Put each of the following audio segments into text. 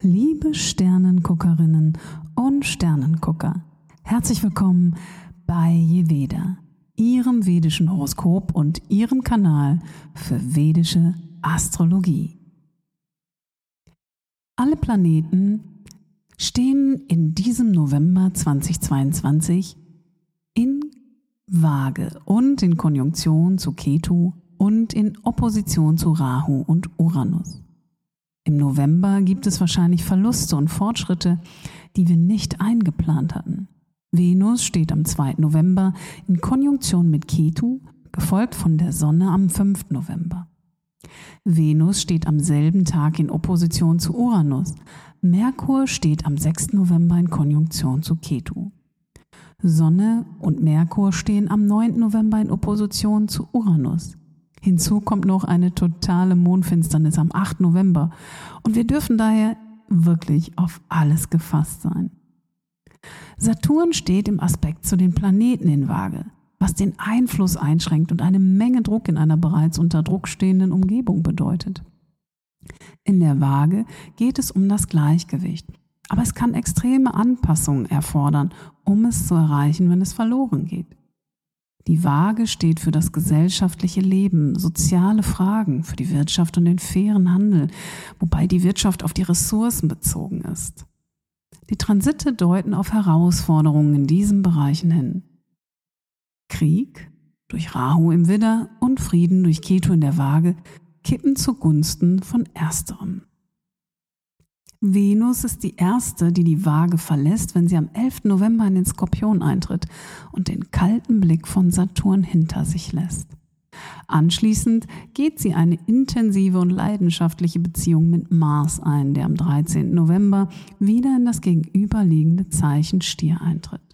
Liebe Sternenguckerinnen und Sternengucker, herzlich willkommen bei Jeveda, Ihrem vedischen Horoskop und Ihrem Kanal für vedische Astrologie. Alle Planeten stehen in diesem November 2022 in Waage und in Konjunktion zu Ketu und in Opposition zu Rahu und Uranus. Im November gibt es wahrscheinlich Verluste und Fortschritte, die wir nicht eingeplant hatten. Venus steht am 2. November in Konjunktion mit Ketu, gefolgt von der Sonne am 5. November. Venus steht am selben Tag in Opposition zu Uranus. Merkur steht am 6. November in Konjunktion zu Ketu. Sonne und Merkur stehen am 9. November in Opposition zu Uranus. Hinzu kommt noch eine totale Mondfinsternis am 8. November und wir dürfen daher wirklich auf alles gefasst sein. Saturn steht im Aspekt zu den Planeten in Waage, was den Einfluss einschränkt und eine Menge Druck in einer bereits unter Druck stehenden Umgebung bedeutet. In der Waage geht es um das Gleichgewicht, aber es kann extreme Anpassungen erfordern, um es zu erreichen, wenn es verloren geht. Die Waage steht für das gesellschaftliche Leben, soziale Fragen, für die Wirtschaft und den fairen Handel, wobei die Wirtschaft auf die Ressourcen bezogen ist. Die Transite deuten auf Herausforderungen in diesen Bereichen hin. Krieg durch Rahu im Widder und Frieden durch Ketu in der Waage kippen zugunsten von ersterem. Venus ist die erste, die die Waage verlässt, wenn sie am 11. November in den Skorpion eintritt und den kalten Blick von Saturn hinter sich lässt. Anschließend geht sie eine intensive und leidenschaftliche Beziehung mit Mars ein, der am 13. November wieder in das gegenüberliegende Zeichen Stier eintritt.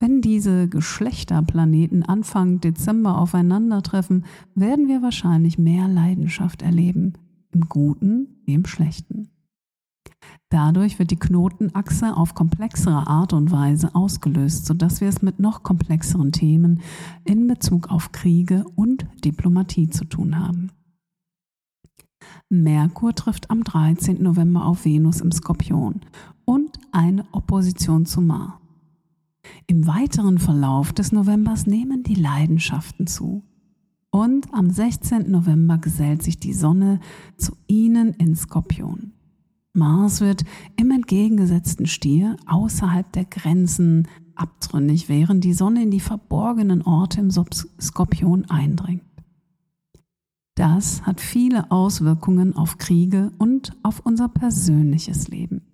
Wenn diese Geschlechterplaneten Anfang Dezember aufeinandertreffen, werden wir wahrscheinlich mehr Leidenschaft erleben, im Guten wie im Schlechten. Dadurch wird die Knotenachse auf komplexere Art und Weise ausgelöst, sodass wir es mit noch komplexeren Themen in Bezug auf Kriege und Diplomatie zu tun haben. Merkur trifft am 13. November auf Venus im Skorpion und eine Opposition zu Mars. Im weiteren Verlauf des Novembers nehmen die Leidenschaften zu. Und am 16. November gesellt sich die Sonne zu ihnen in Skorpion. Mars wird im entgegengesetzten Stier außerhalb der Grenzen abtrünnig, während die Sonne in die verborgenen Orte im Skorpion eindringt. Das hat viele Auswirkungen auf Kriege und auf unser persönliches Leben.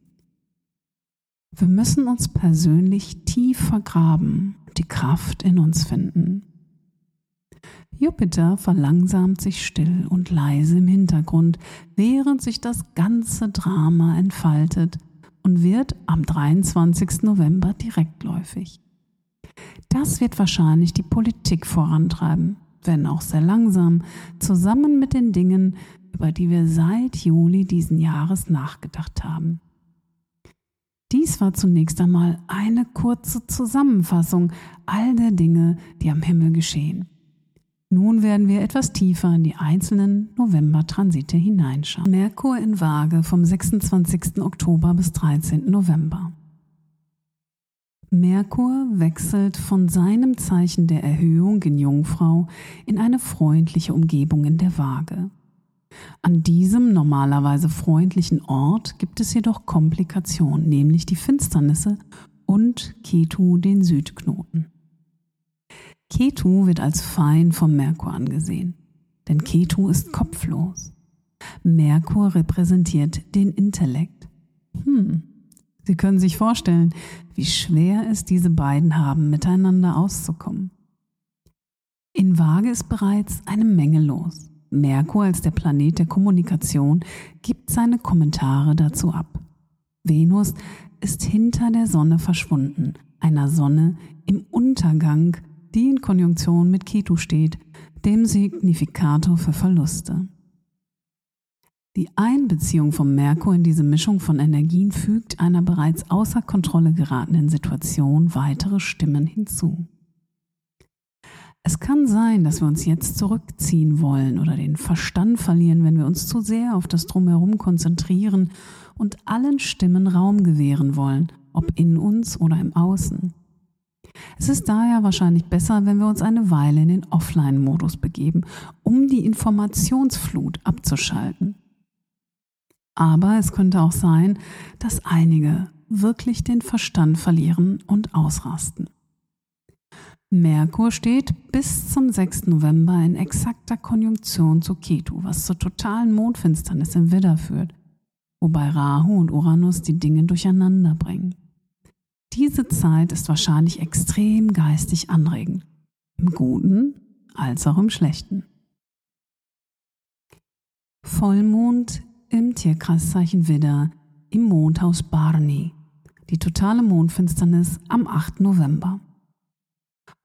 Wir müssen uns persönlich tief vergraben und die Kraft in uns finden. Jupiter verlangsamt sich still und leise im Hintergrund, während sich das ganze Drama entfaltet und wird am 23. November direktläufig. Das wird wahrscheinlich die Politik vorantreiben, wenn auch sehr langsam, zusammen mit den Dingen, über die wir seit Juli diesen Jahres nachgedacht haben. Dies war zunächst einmal eine kurze Zusammenfassung all der Dinge, die am Himmel geschehen. Nun werden wir etwas tiefer in die einzelnen November-Transite hineinschauen. Merkur in Waage vom 26. Oktober bis 13. November. Merkur wechselt von seinem Zeichen der Erhöhung in Jungfrau in eine freundliche Umgebung in der Waage. An diesem normalerweise freundlichen Ort gibt es jedoch Komplikationen, nämlich die Finsternisse und Ketu den Südknoten. Ketu wird als Feind vom Merkur angesehen, denn Ketu ist kopflos. Merkur repräsentiert den Intellekt. Hm, Sie können sich vorstellen, wie schwer es diese beiden haben, miteinander auszukommen. In Waage ist bereits eine Menge los. Merkur als der Planet der Kommunikation gibt seine Kommentare dazu ab. Venus ist hinter der Sonne verschwunden, einer Sonne im Untergang die in Konjunktion mit Ketu steht, dem Signifikator für Verluste. Die Einbeziehung von Merkur in diese Mischung von Energien fügt einer bereits außer Kontrolle geratenen Situation weitere Stimmen hinzu. Es kann sein, dass wir uns jetzt zurückziehen wollen oder den Verstand verlieren, wenn wir uns zu sehr auf das Drumherum konzentrieren und allen Stimmen Raum gewähren wollen, ob in uns oder im Außen. Es ist daher wahrscheinlich besser, wenn wir uns eine Weile in den Offline-Modus begeben, um die Informationsflut abzuschalten. Aber es könnte auch sein, dass einige wirklich den Verstand verlieren und ausrasten. Merkur steht bis zum 6. November in exakter Konjunktion zu Ketu, was zur totalen Mondfinsternis im Widder führt, wobei Rahu und Uranus die Dinge durcheinander bringen. Diese Zeit ist wahrscheinlich extrem geistig anregend, im Guten als auch im Schlechten. Vollmond im Tierkreiszeichen Widder im Mondhaus Barney. Die totale Mondfinsternis am 8. November.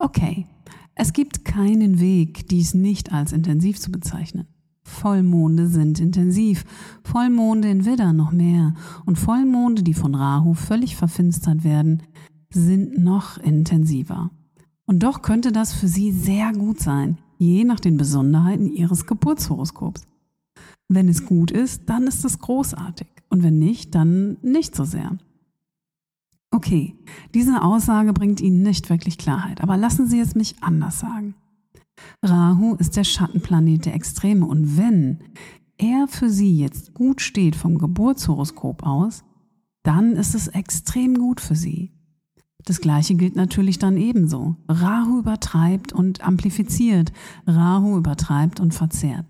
Okay, es gibt keinen Weg, dies nicht als intensiv zu bezeichnen. Vollmonde sind intensiv, Vollmonde in Widder noch mehr und Vollmonde, die von Rahu völlig verfinstert werden, sind noch intensiver. Und doch könnte das für Sie sehr gut sein, je nach den Besonderheiten Ihres Geburtshoroskops. Wenn es gut ist, dann ist es großartig und wenn nicht, dann nicht so sehr. Okay, diese Aussage bringt Ihnen nicht wirklich Klarheit, aber lassen Sie es mich anders sagen. Rahu ist der Schattenplanet der Extreme und wenn er für Sie jetzt gut steht vom Geburtshoroskop aus, dann ist es extrem gut für Sie. Das gleiche gilt natürlich dann ebenso. Rahu übertreibt und amplifiziert, Rahu übertreibt und verzerrt.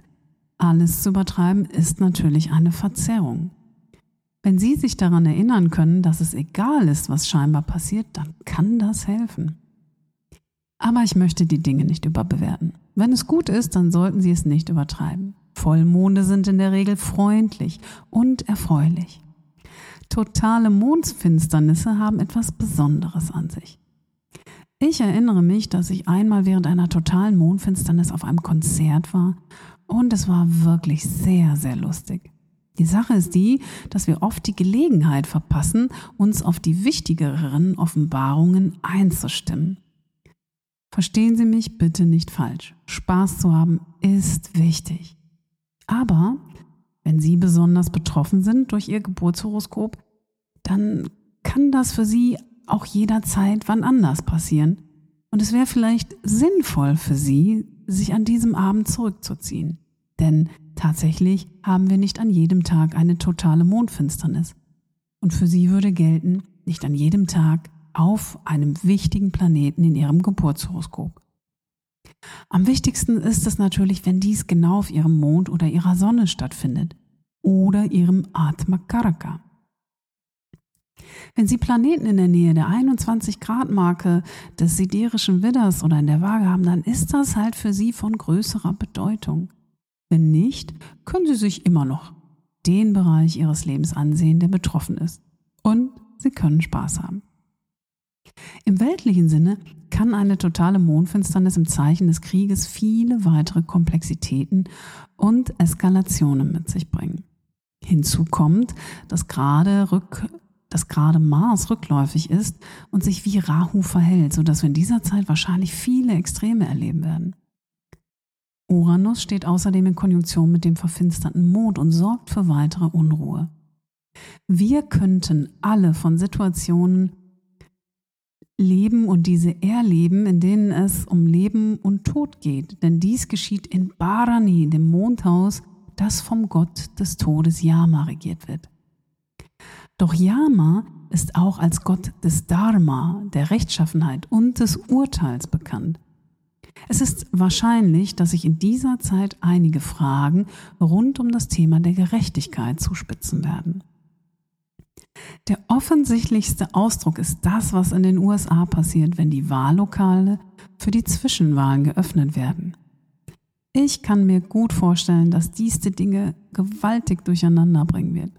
Alles zu übertreiben ist natürlich eine Verzerrung. Wenn Sie sich daran erinnern können, dass es egal ist, was scheinbar passiert, dann kann das helfen. Aber ich möchte die Dinge nicht überbewerten. Wenn es gut ist, dann sollten Sie es nicht übertreiben. Vollmonde sind in der Regel freundlich und erfreulich. Totale Mondfinsternisse haben etwas Besonderes an sich. Ich erinnere mich, dass ich einmal während einer totalen Mondfinsternis auf einem Konzert war und es war wirklich sehr, sehr lustig. Die Sache ist die, dass wir oft die Gelegenheit verpassen, uns auf die wichtigeren Offenbarungen einzustimmen. Verstehen Sie mich bitte nicht falsch. Spaß zu haben ist wichtig. Aber wenn Sie besonders betroffen sind durch Ihr Geburtshoroskop, dann kann das für Sie auch jederzeit wann anders passieren. Und es wäre vielleicht sinnvoll für Sie, sich an diesem Abend zurückzuziehen. Denn tatsächlich haben wir nicht an jedem Tag eine totale Mondfinsternis. Und für Sie würde gelten, nicht an jedem Tag auf einem wichtigen Planeten in ihrem Geburtshoroskop. Am wichtigsten ist es natürlich, wenn dies genau auf ihrem Mond oder ihrer Sonne stattfindet oder ihrem Atma Karaka. Wenn Sie Planeten in der Nähe der 21 Grad Marke des siderischen Widders oder in der Waage haben, dann ist das halt für Sie von größerer Bedeutung. Wenn nicht, können Sie sich immer noch den Bereich Ihres Lebens ansehen, der betroffen ist. Und Sie können Spaß haben. Im weltlichen Sinne kann eine totale Mondfinsternis im Zeichen des Krieges viele weitere Komplexitäten und Eskalationen mit sich bringen. Hinzu kommt, dass gerade, rück, dass gerade Mars rückläufig ist und sich wie Rahu verhält, sodass wir in dieser Zeit wahrscheinlich viele Extreme erleben werden. Uranus steht außerdem in Konjunktion mit dem verfinsterten Mond und sorgt für weitere Unruhe. Wir könnten alle von Situationen leben und diese erleben, in denen es um Leben und Tod geht. Denn dies geschieht in Barani, dem Mondhaus, das vom Gott des Todes Yama regiert wird. Doch Yama ist auch als Gott des Dharma, der Rechtschaffenheit und des Urteils bekannt. Es ist wahrscheinlich, dass sich in dieser Zeit einige Fragen rund um das Thema der Gerechtigkeit zuspitzen werden. Der offensichtlichste Ausdruck ist das, was in den USA passiert, wenn die Wahllokale für die Zwischenwahlen geöffnet werden. Ich kann mir gut vorstellen, dass dies die Dinge gewaltig durcheinander bringen wird.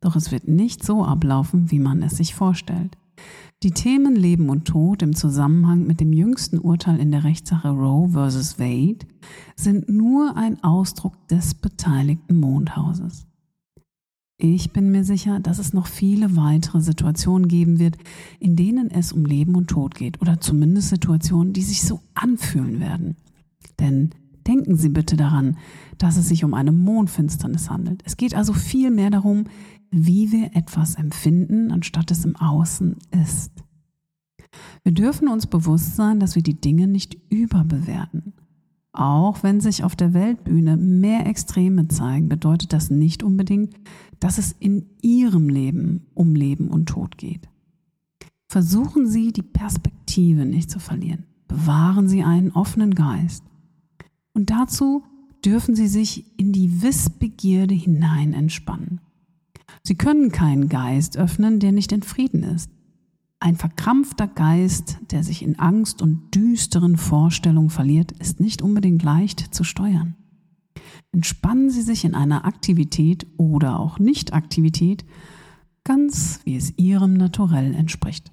Doch es wird nicht so ablaufen, wie man es sich vorstellt. Die Themen Leben und Tod im Zusammenhang mit dem jüngsten Urteil in der Rechtssache Roe vs. Wade sind nur ein Ausdruck des beteiligten Mondhauses. Ich bin mir sicher, dass es noch viele weitere Situationen geben wird, in denen es um Leben und Tod geht oder zumindest Situationen, die sich so anfühlen werden. Denn denken Sie bitte daran, dass es sich um eine Mondfinsternis handelt. Es geht also viel mehr darum, wie wir etwas empfinden, anstatt es im Außen ist. Wir dürfen uns bewusst sein, dass wir die Dinge nicht überbewerten. Auch wenn sich auf der Weltbühne mehr Extreme zeigen, bedeutet das nicht unbedingt, dass es in Ihrem Leben um Leben und Tod geht. Versuchen Sie, die Perspektive nicht zu verlieren. Bewahren Sie einen offenen Geist. Und dazu dürfen Sie sich in die Wissbegierde hinein entspannen. Sie können keinen Geist öffnen, der nicht in Frieden ist. Ein verkrampfter Geist, der sich in Angst und düsteren Vorstellungen verliert, ist nicht unbedingt leicht zu steuern. Entspannen Sie sich in einer Aktivität oder auch Nicht-Aktivität, ganz wie es Ihrem Naturell entspricht.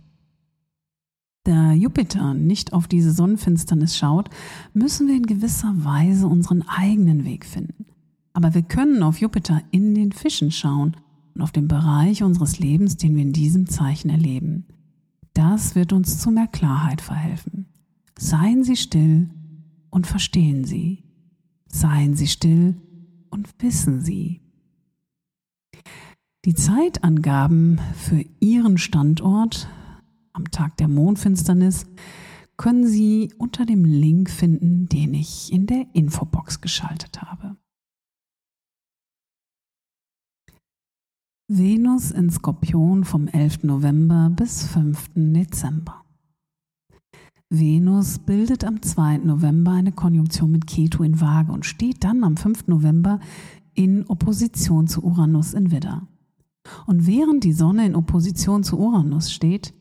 Da Jupiter nicht auf diese Sonnenfinsternis schaut, müssen wir in gewisser Weise unseren eigenen Weg finden. Aber wir können auf Jupiter in den Fischen schauen und auf den Bereich unseres Lebens, den wir in diesem Zeichen erleben. Das wird uns zu mehr Klarheit verhelfen. Seien Sie still und verstehen Sie. Seien Sie still und wissen Sie. Die Zeitangaben für Ihren Standort am Tag der Mondfinsternis können Sie unter dem Link finden, den ich in der Infobox geschaltet habe. Venus in Skorpion vom 11. November bis 5. Dezember. Venus bildet am 2. November eine Konjunktion mit Ketu in Waage und steht dann am 5. November in Opposition zu Uranus in Widder. Und während die Sonne in Opposition zu Uranus steht,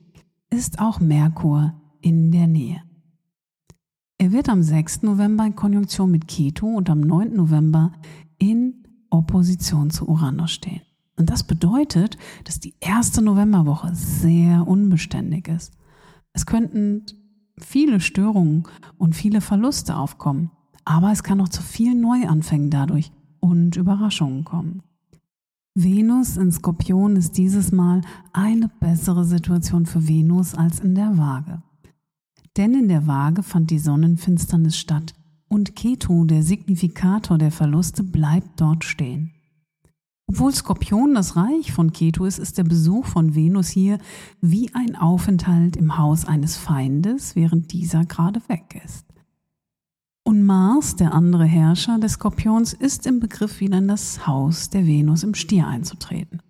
ist auch Merkur in der Nähe. Er wird am 6. November in Konjunktion mit Ketu und am 9. November in Opposition zu Uranus stehen. Und das bedeutet, dass die erste Novemberwoche sehr unbeständig ist. Es könnten viele Störungen und viele Verluste aufkommen, aber es kann auch zu vielen Neuanfängen dadurch und Überraschungen kommen. Venus in Skorpion ist dieses Mal eine bessere Situation für Venus als in der Waage. Denn in der Waage fand die Sonnenfinsternis statt und Ketu, der Signifikator der Verluste, bleibt dort stehen. Obwohl Skorpion das Reich von Ketu ist, ist der Besuch von Venus hier wie ein Aufenthalt im Haus eines Feindes, während dieser gerade weg ist. Und Mars, der andere Herrscher des Skorpions, ist im Begriff wieder in das Haus der Venus im Stier einzutreten.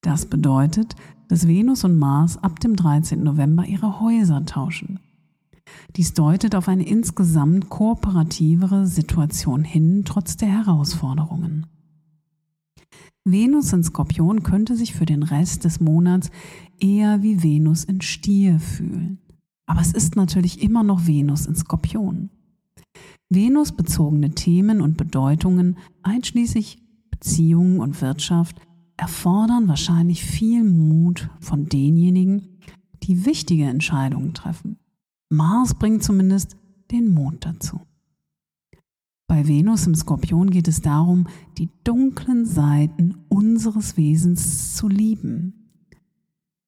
Das bedeutet, dass Venus und Mars ab dem 13. November ihre Häuser tauschen. Dies deutet auf eine insgesamt kooperativere Situation hin, trotz der Herausforderungen. Venus in Skorpion könnte sich für den Rest des Monats eher wie Venus in Stier fühlen. Aber es ist natürlich immer noch Venus in Skorpion. Venus-bezogene Themen und Bedeutungen, einschließlich Beziehungen und Wirtschaft, erfordern wahrscheinlich viel Mut von denjenigen, die wichtige Entscheidungen treffen. Mars bringt zumindest den Mut dazu. Bei Venus im Skorpion geht es darum, die dunklen Seiten unseres Wesens zu lieben.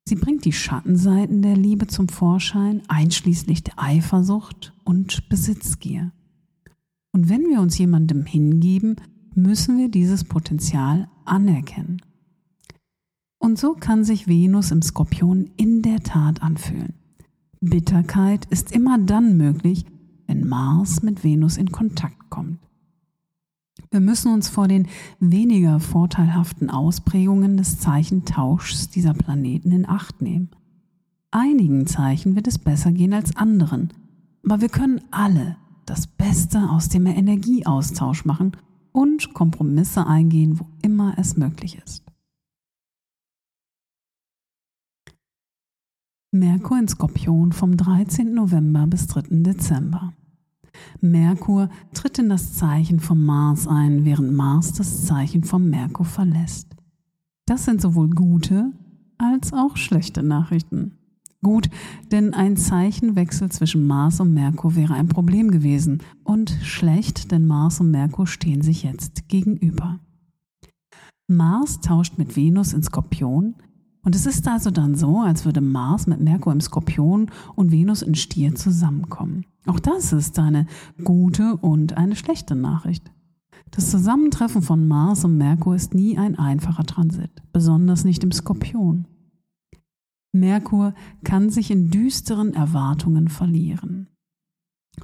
Sie bringt die Schattenseiten der Liebe zum Vorschein, einschließlich der Eifersucht und Besitzgier. Und wenn wir uns jemandem hingeben, müssen wir dieses Potenzial anerkennen. Und so kann sich Venus im Skorpion in der Tat anfühlen. Bitterkeit ist immer dann möglich, wenn Mars mit Venus in Kontakt kommt. Wir müssen uns vor den weniger vorteilhaften Ausprägungen des Zeichentauschs dieser Planeten in Acht nehmen. Einigen Zeichen wird es besser gehen als anderen, aber wir können alle das Beste aus dem Energieaustausch machen und Kompromisse eingehen, wo immer es möglich ist. Merkur in Skorpion vom 13. November bis 3. Dezember. Merkur tritt in das Zeichen vom Mars ein, während Mars das Zeichen vom Merkur verlässt. Das sind sowohl gute als auch schlechte Nachrichten. Gut, denn ein Zeichenwechsel zwischen Mars und Merkur wäre ein Problem gewesen. Und schlecht, denn Mars und Merkur stehen sich jetzt gegenüber. Mars tauscht mit Venus in Skorpion. Und es ist also dann so, als würde Mars mit Merkur im Skorpion und Venus in Stier zusammenkommen. Auch das ist eine gute und eine schlechte Nachricht. Das Zusammentreffen von Mars und Merkur ist nie ein einfacher Transit, besonders nicht im Skorpion. Merkur kann sich in düsteren Erwartungen verlieren.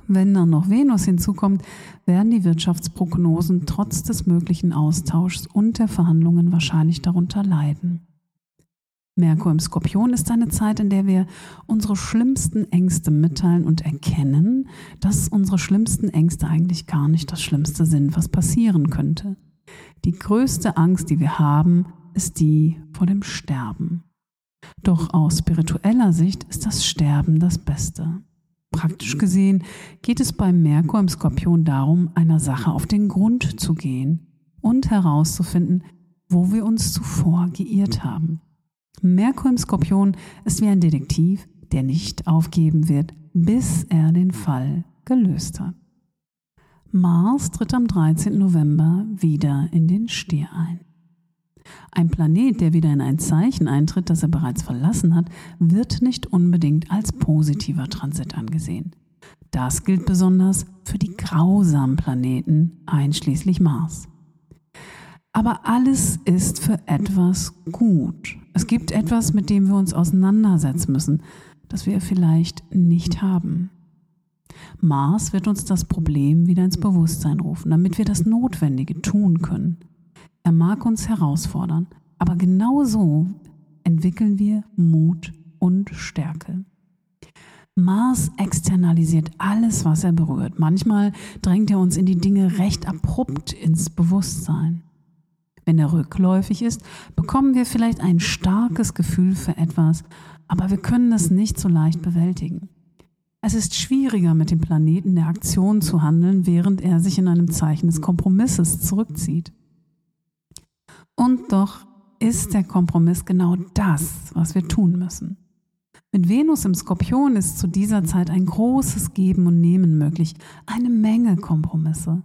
Wenn dann noch Venus hinzukommt, werden die Wirtschaftsprognosen trotz des möglichen Austauschs und der Verhandlungen wahrscheinlich darunter leiden. Merkur im Skorpion ist eine Zeit, in der wir unsere schlimmsten Ängste mitteilen und erkennen, dass unsere schlimmsten Ängste eigentlich gar nicht das Schlimmste sind, was passieren könnte. Die größte Angst, die wir haben, ist die vor dem Sterben. Doch aus spiritueller Sicht ist das Sterben das Beste. Praktisch gesehen geht es beim Merkur im Skorpion darum, einer Sache auf den Grund zu gehen und herauszufinden, wo wir uns zuvor geirrt haben. Merkur im Skorpion ist wie ein Detektiv, der nicht aufgeben wird, bis er den Fall gelöst hat. Mars tritt am 13. November wieder in den Stier ein. Ein Planet, der wieder in ein Zeichen eintritt, das er bereits verlassen hat, wird nicht unbedingt als positiver Transit angesehen. Das gilt besonders für die grausamen Planeten, einschließlich Mars. Aber alles ist für etwas gut. Es gibt etwas, mit dem wir uns auseinandersetzen müssen, das wir vielleicht nicht haben. Mars wird uns das Problem wieder ins Bewusstsein rufen, damit wir das Notwendige tun können. Er mag uns herausfordern, aber genau so entwickeln wir Mut und Stärke. Mars externalisiert alles, was er berührt. Manchmal drängt er uns in die Dinge recht abrupt ins Bewusstsein. Wenn er rückläufig ist, bekommen wir vielleicht ein starkes Gefühl für etwas, aber wir können es nicht so leicht bewältigen. Es ist schwieriger, mit dem Planeten der Aktion zu handeln, während er sich in einem Zeichen des Kompromisses zurückzieht. Und doch ist der Kompromiss genau das, was wir tun müssen. Mit Venus im Skorpion ist zu dieser Zeit ein großes Geben und Nehmen möglich, eine Menge Kompromisse.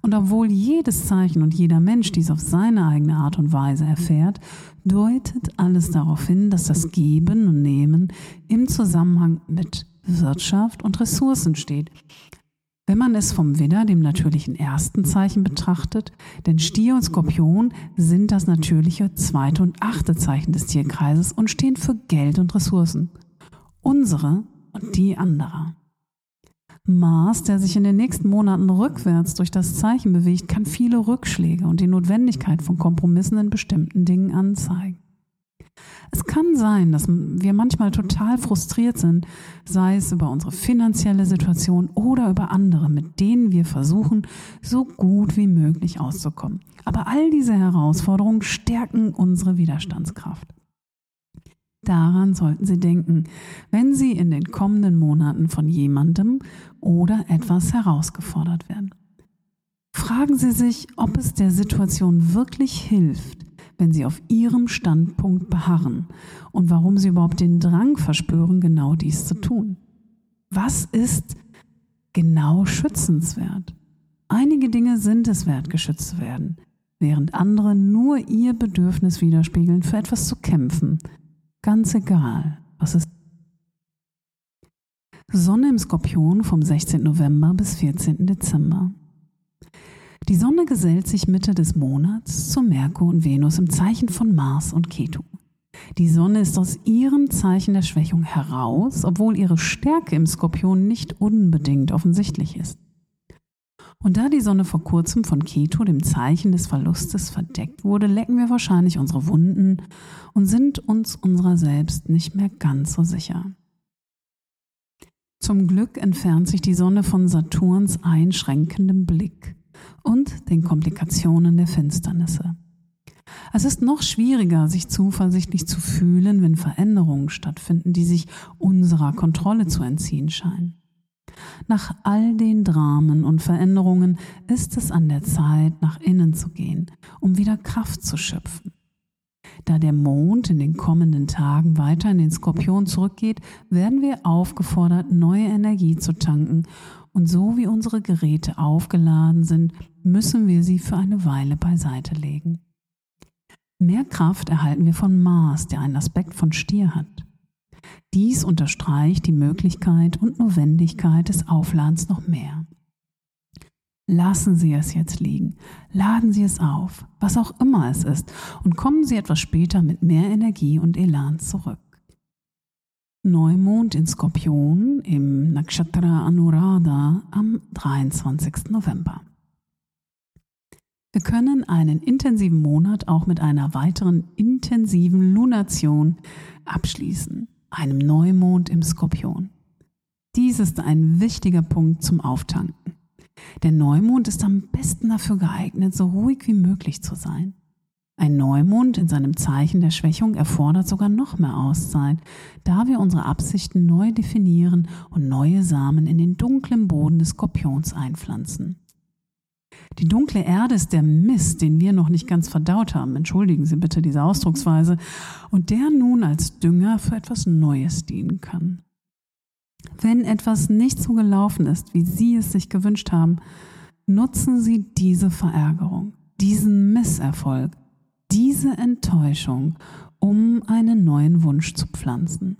Und obwohl jedes Zeichen und jeder Mensch dies auf seine eigene Art und Weise erfährt, deutet alles darauf hin, dass das Geben und Nehmen im Zusammenhang mit Wirtschaft und Ressourcen steht, wenn man es vom Widder, dem natürlichen ersten Zeichen, betrachtet, denn Stier und Skorpion sind das natürliche zweite und achte Zeichen des Tierkreises und stehen für Geld und Ressourcen. Unsere und die anderer. Mars, der sich in den nächsten Monaten rückwärts durch das Zeichen bewegt, kann viele Rückschläge und die Notwendigkeit von Kompromissen in bestimmten Dingen anzeigen. Es kann sein, dass wir manchmal total frustriert sind, sei es über unsere finanzielle Situation oder über andere, mit denen wir versuchen, so gut wie möglich auszukommen. Aber all diese Herausforderungen stärken unsere Widerstandskraft. Daran sollten Sie denken, wenn Sie in den kommenden Monaten von jemandem oder etwas herausgefordert werden. Fragen Sie sich, ob es der Situation wirklich hilft, wenn sie auf ihrem Standpunkt beharren und warum sie überhaupt den Drang verspüren, genau dies zu tun. Was ist genau schützenswert? Einige Dinge sind es wert, geschützt zu werden, während andere nur ihr Bedürfnis widerspiegeln, für etwas zu kämpfen. Ganz egal, was es Sonne im Skorpion vom 16. November bis 14. Dezember. Die Sonne gesellt sich Mitte des Monats zu Merkur und Venus im Zeichen von Mars und Ketu. Die Sonne ist aus ihrem Zeichen der Schwächung heraus, obwohl ihre Stärke im Skorpion nicht unbedingt offensichtlich ist. Und da die Sonne vor kurzem von Ketu, dem Zeichen des Verlustes, verdeckt wurde, lecken wir wahrscheinlich unsere Wunden und sind uns unserer selbst nicht mehr ganz so sicher. Zum Glück entfernt sich die Sonne von Saturns einschränkendem Blick und den Komplikationen der Finsternisse. Es ist noch schwieriger, sich zuversichtlich zu fühlen, wenn Veränderungen stattfinden, die sich unserer Kontrolle zu entziehen scheinen. Nach all den Dramen und Veränderungen ist es an der Zeit, nach innen zu gehen, um wieder Kraft zu schöpfen. Da der Mond in den kommenden Tagen weiter in den Skorpion zurückgeht, werden wir aufgefordert, neue Energie zu tanken. Und so wie unsere Geräte aufgeladen sind, müssen wir sie für eine Weile beiseite legen. Mehr Kraft erhalten wir von Mars, der einen Aspekt von Stier hat. Dies unterstreicht die Möglichkeit und Notwendigkeit des Aufladens noch mehr. Lassen Sie es jetzt liegen, laden Sie es auf, was auch immer es ist, und kommen Sie etwas später mit mehr Energie und Elan zurück. Neumond in Skorpion im Nakshatra Anuradha am 23. November. Wir können einen intensiven Monat auch mit einer weiteren intensiven Lunation abschließen einem Neumond im Skorpion. Dies ist ein wichtiger Punkt zum Auftanken. Der Neumond ist am besten dafür geeignet, so ruhig wie möglich zu sein. Ein Neumond in seinem Zeichen der Schwächung erfordert sogar noch mehr Auszeit, da wir unsere Absichten neu definieren und neue Samen in den dunklen Boden des Skorpions einpflanzen. Die dunkle Erde ist der Mist, den wir noch nicht ganz verdaut haben. Entschuldigen Sie bitte diese Ausdrucksweise. Und der nun als Dünger für etwas Neues dienen kann. Wenn etwas nicht so gelaufen ist, wie Sie es sich gewünscht haben, nutzen Sie diese Verärgerung, diesen Misserfolg, diese Enttäuschung, um einen neuen Wunsch zu pflanzen.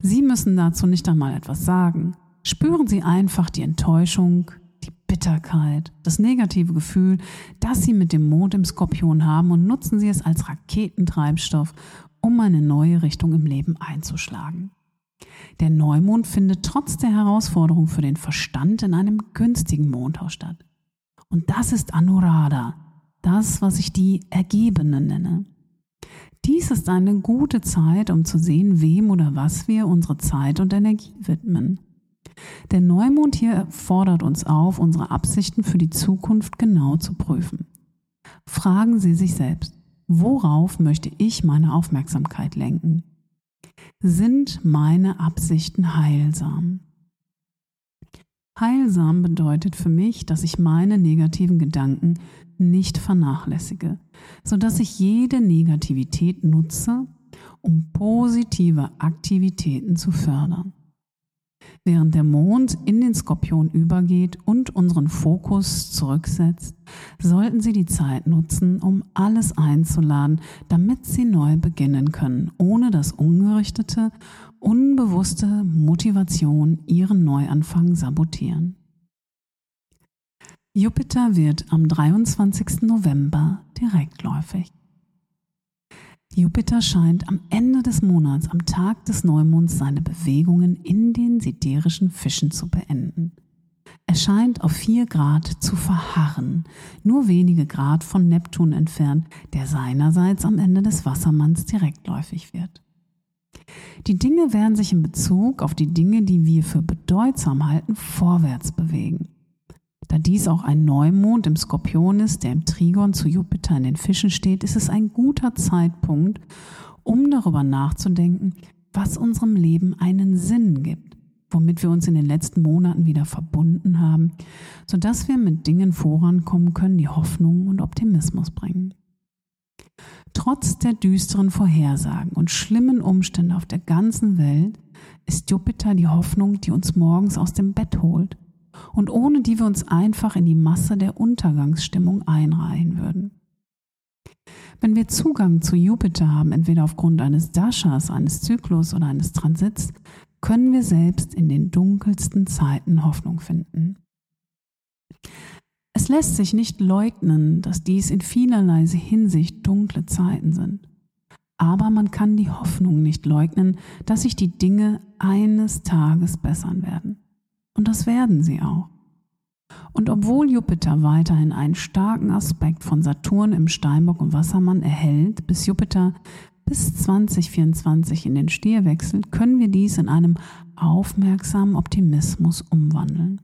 Sie müssen dazu nicht einmal etwas sagen. Spüren Sie einfach die Enttäuschung, Bitterkeit, das negative Gefühl, das Sie mit dem Mond im Skorpion haben und nutzen Sie es als Raketentreibstoff, um eine neue Richtung im Leben einzuschlagen. Der Neumond findet trotz der Herausforderung für den Verstand in einem günstigen Mondhaus statt. Und das ist Anuradha, das, was ich die Ergebene nenne. Dies ist eine gute Zeit, um zu sehen, wem oder was wir unsere Zeit und Energie widmen. Der Neumond hier fordert uns auf, unsere Absichten für die Zukunft genau zu prüfen. Fragen Sie sich selbst, worauf möchte ich meine Aufmerksamkeit lenken? Sind meine Absichten heilsam? Heilsam bedeutet für mich, dass ich meine negativen Gedanken nicht vernachlässige, sodass ich jede Negativität nutze, um positive Aktivitäten zu fördern. Während der Mond in den Skorpion übergeht und unseren Fokus zurücksetzt, sollten Sie die Zeit nutzen, um alles einzuladen, damit Sie neu beginnen können, ohne dass ungerichtete, unbewusste Motivation Ihren Neuanfang sabotieren. Jupiter wird am 23. November direktläufig. Jupiter scheint am Ende des Monats, am Tag des Neumonds, seine Bewegungen in den siderischen Fischen zu beenden. Er scheint auf vier Grad zu verharren, nur wenige Grad von Neptun entfernt, der seinerseits am Ende des Wassermanns direktläufig wird. Die Dinge werden sich in Bezug auf die Dinge, die wir für bedeutsam halten, vorwärts bewegen. Da dies auch ein Neumond im Skorpion ist, der im Trigon zu Jupiter in den Fischen steht, ist es ein guter Zeitpunkt, um darüber nachzudenken, was unserem Leben einen Sinn gibt, womit wir uns in den letzten Monaten wieder verbunden haben, sodass wir mit Dingen vorankommen können, die Hoffnung und Optimismus bringen. Trotz der düsteren Vorhersagen und schlimmen Umstände auf der ganzen Welt ist Jupiter die Hoffnung, die uns morgens aus dem Bett holt und ohne die wir uns einfach in die Masse der Untergangsstimmung einreihen würden. Wenn wir Zugang zu Jupiter haben, entweder aufgrund eines Dashas, eines Zyklus oder eines Transits, können wir selbst in den dunkelsten Zeiten Hoffnung finden. Es lässt sich nicht leugnen, dass dies in vielerlei Hinsicht dunkle Zeiten sind. Aber man kann die Hoffnung nicht leugnen, dass sich die Dinge eines Tages bessern werden. Und das werden sie auch. Und obwohl Jupiter weiterhin einen starken Aspekt von Saturn im Steinbock und Wassermann erhält, bis Jupiter bis 2024 in den Stier wechselt, können wir dies in einem aufmerksamen Optimismus umwandeln.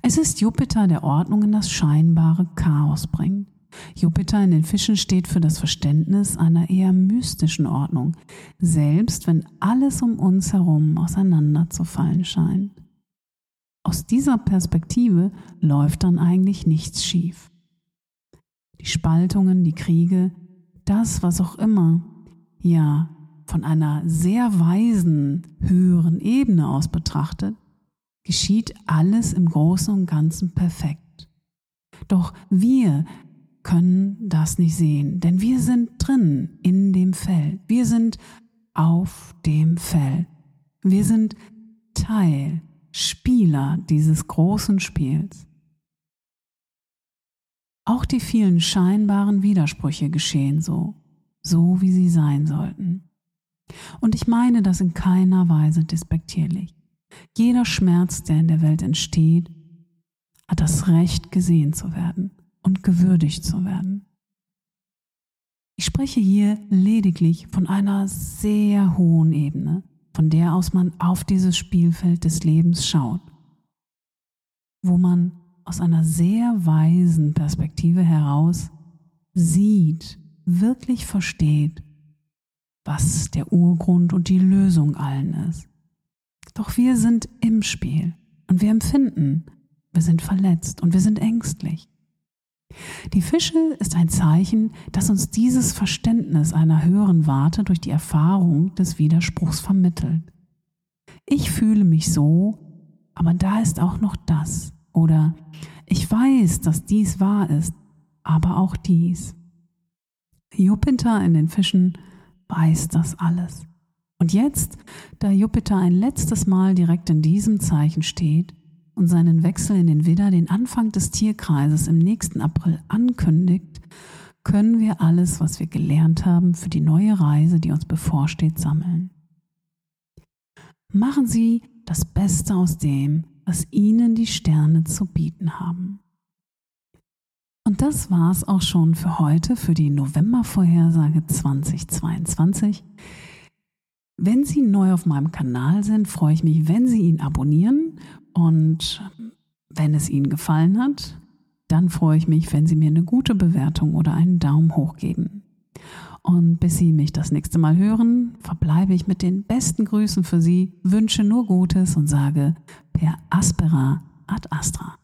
Es ist Jupiter, der Ordnung in das scheinbare Chaos bringt. Jupiter in den Fischen steht für das Verständnis einer eher mystischen Ordnung, selbst wenn alles um uns herum auseinanderzufallen scheint. Aus dieser Perspektive läuft dann eigentlich nichts schief. Die Spaltungen, die Kriege, das, was auch immer, ja, von einer sehr weisen, höheren Ebene aus betrachtet, geschieht alles im Großen und Ganzen perfekt. Doch wir können das nicht sehen, denn wir sind drin in dem Feld. Wir sind auf dem Feld. Wir sind Teil, Spieler dieses großen Spiels. Auch die vielen scheinbaren Widersprüche geschehen so, so wie sie sein sollten. Und ich meine das in keiner Weise despektierlich. Jeder Schmerz, der in der Welt entsteht, hat das Recht, gesehen zu werden und gewürdigt zu werden. Ich spreche hier lediglich von einer sehr hohen Ebene, von der aus man auf dieses Spielfeld des Lebens schaut, wo man aus einer sehr weisen Perspektive heraus sieht, wirklich versteht, was der Urgrund und die Lösung allen ist. Doch wir sind im Spiel und wir empfinden, wir sind verletzt und wir sind ängstlich. Die Fische ist ein Zeichen, das uns dieses Verständnis einer höheren Warte durch die Erfahrung des Widerspruchs vermittelt. Ich fühle mich so, aber da ist auch noch das. Oder ich weiß, dass dies wahr ist, aber auch dies. Jupiter in den Fischen weiß das alles. Und jetzt, da Jupiter ein letztes Mal direkt in diesem Zeichen steht und seinen Wechsel in den Widder den Anfang des Tierkreises im nächsten April ankündigt, können wir alles, was wir gelernt haben, für die neue Reise, die uns bevorsteht, sammeln. Machen Sie das Beste aus dem, was Ihnen die Sterne zu bieten haben. Und das war's auch schon für heute, für die Novembervorhersage 2022. Wenn Sie neu auf meinem Kanal sind, freue ich mich, wenn Sie ihn abonnieren. Und wenn es Ihnen gefallen hat, dann freue ich mich, wenn Sie mir eine gute Bewertung oder einen Daumen hoch geben. Und bis Sie mich das nächste Mal hören, verbleibe ich mit den besten Grüßen für Sie, wünsche nur Gutes und sage per aspera ad astra.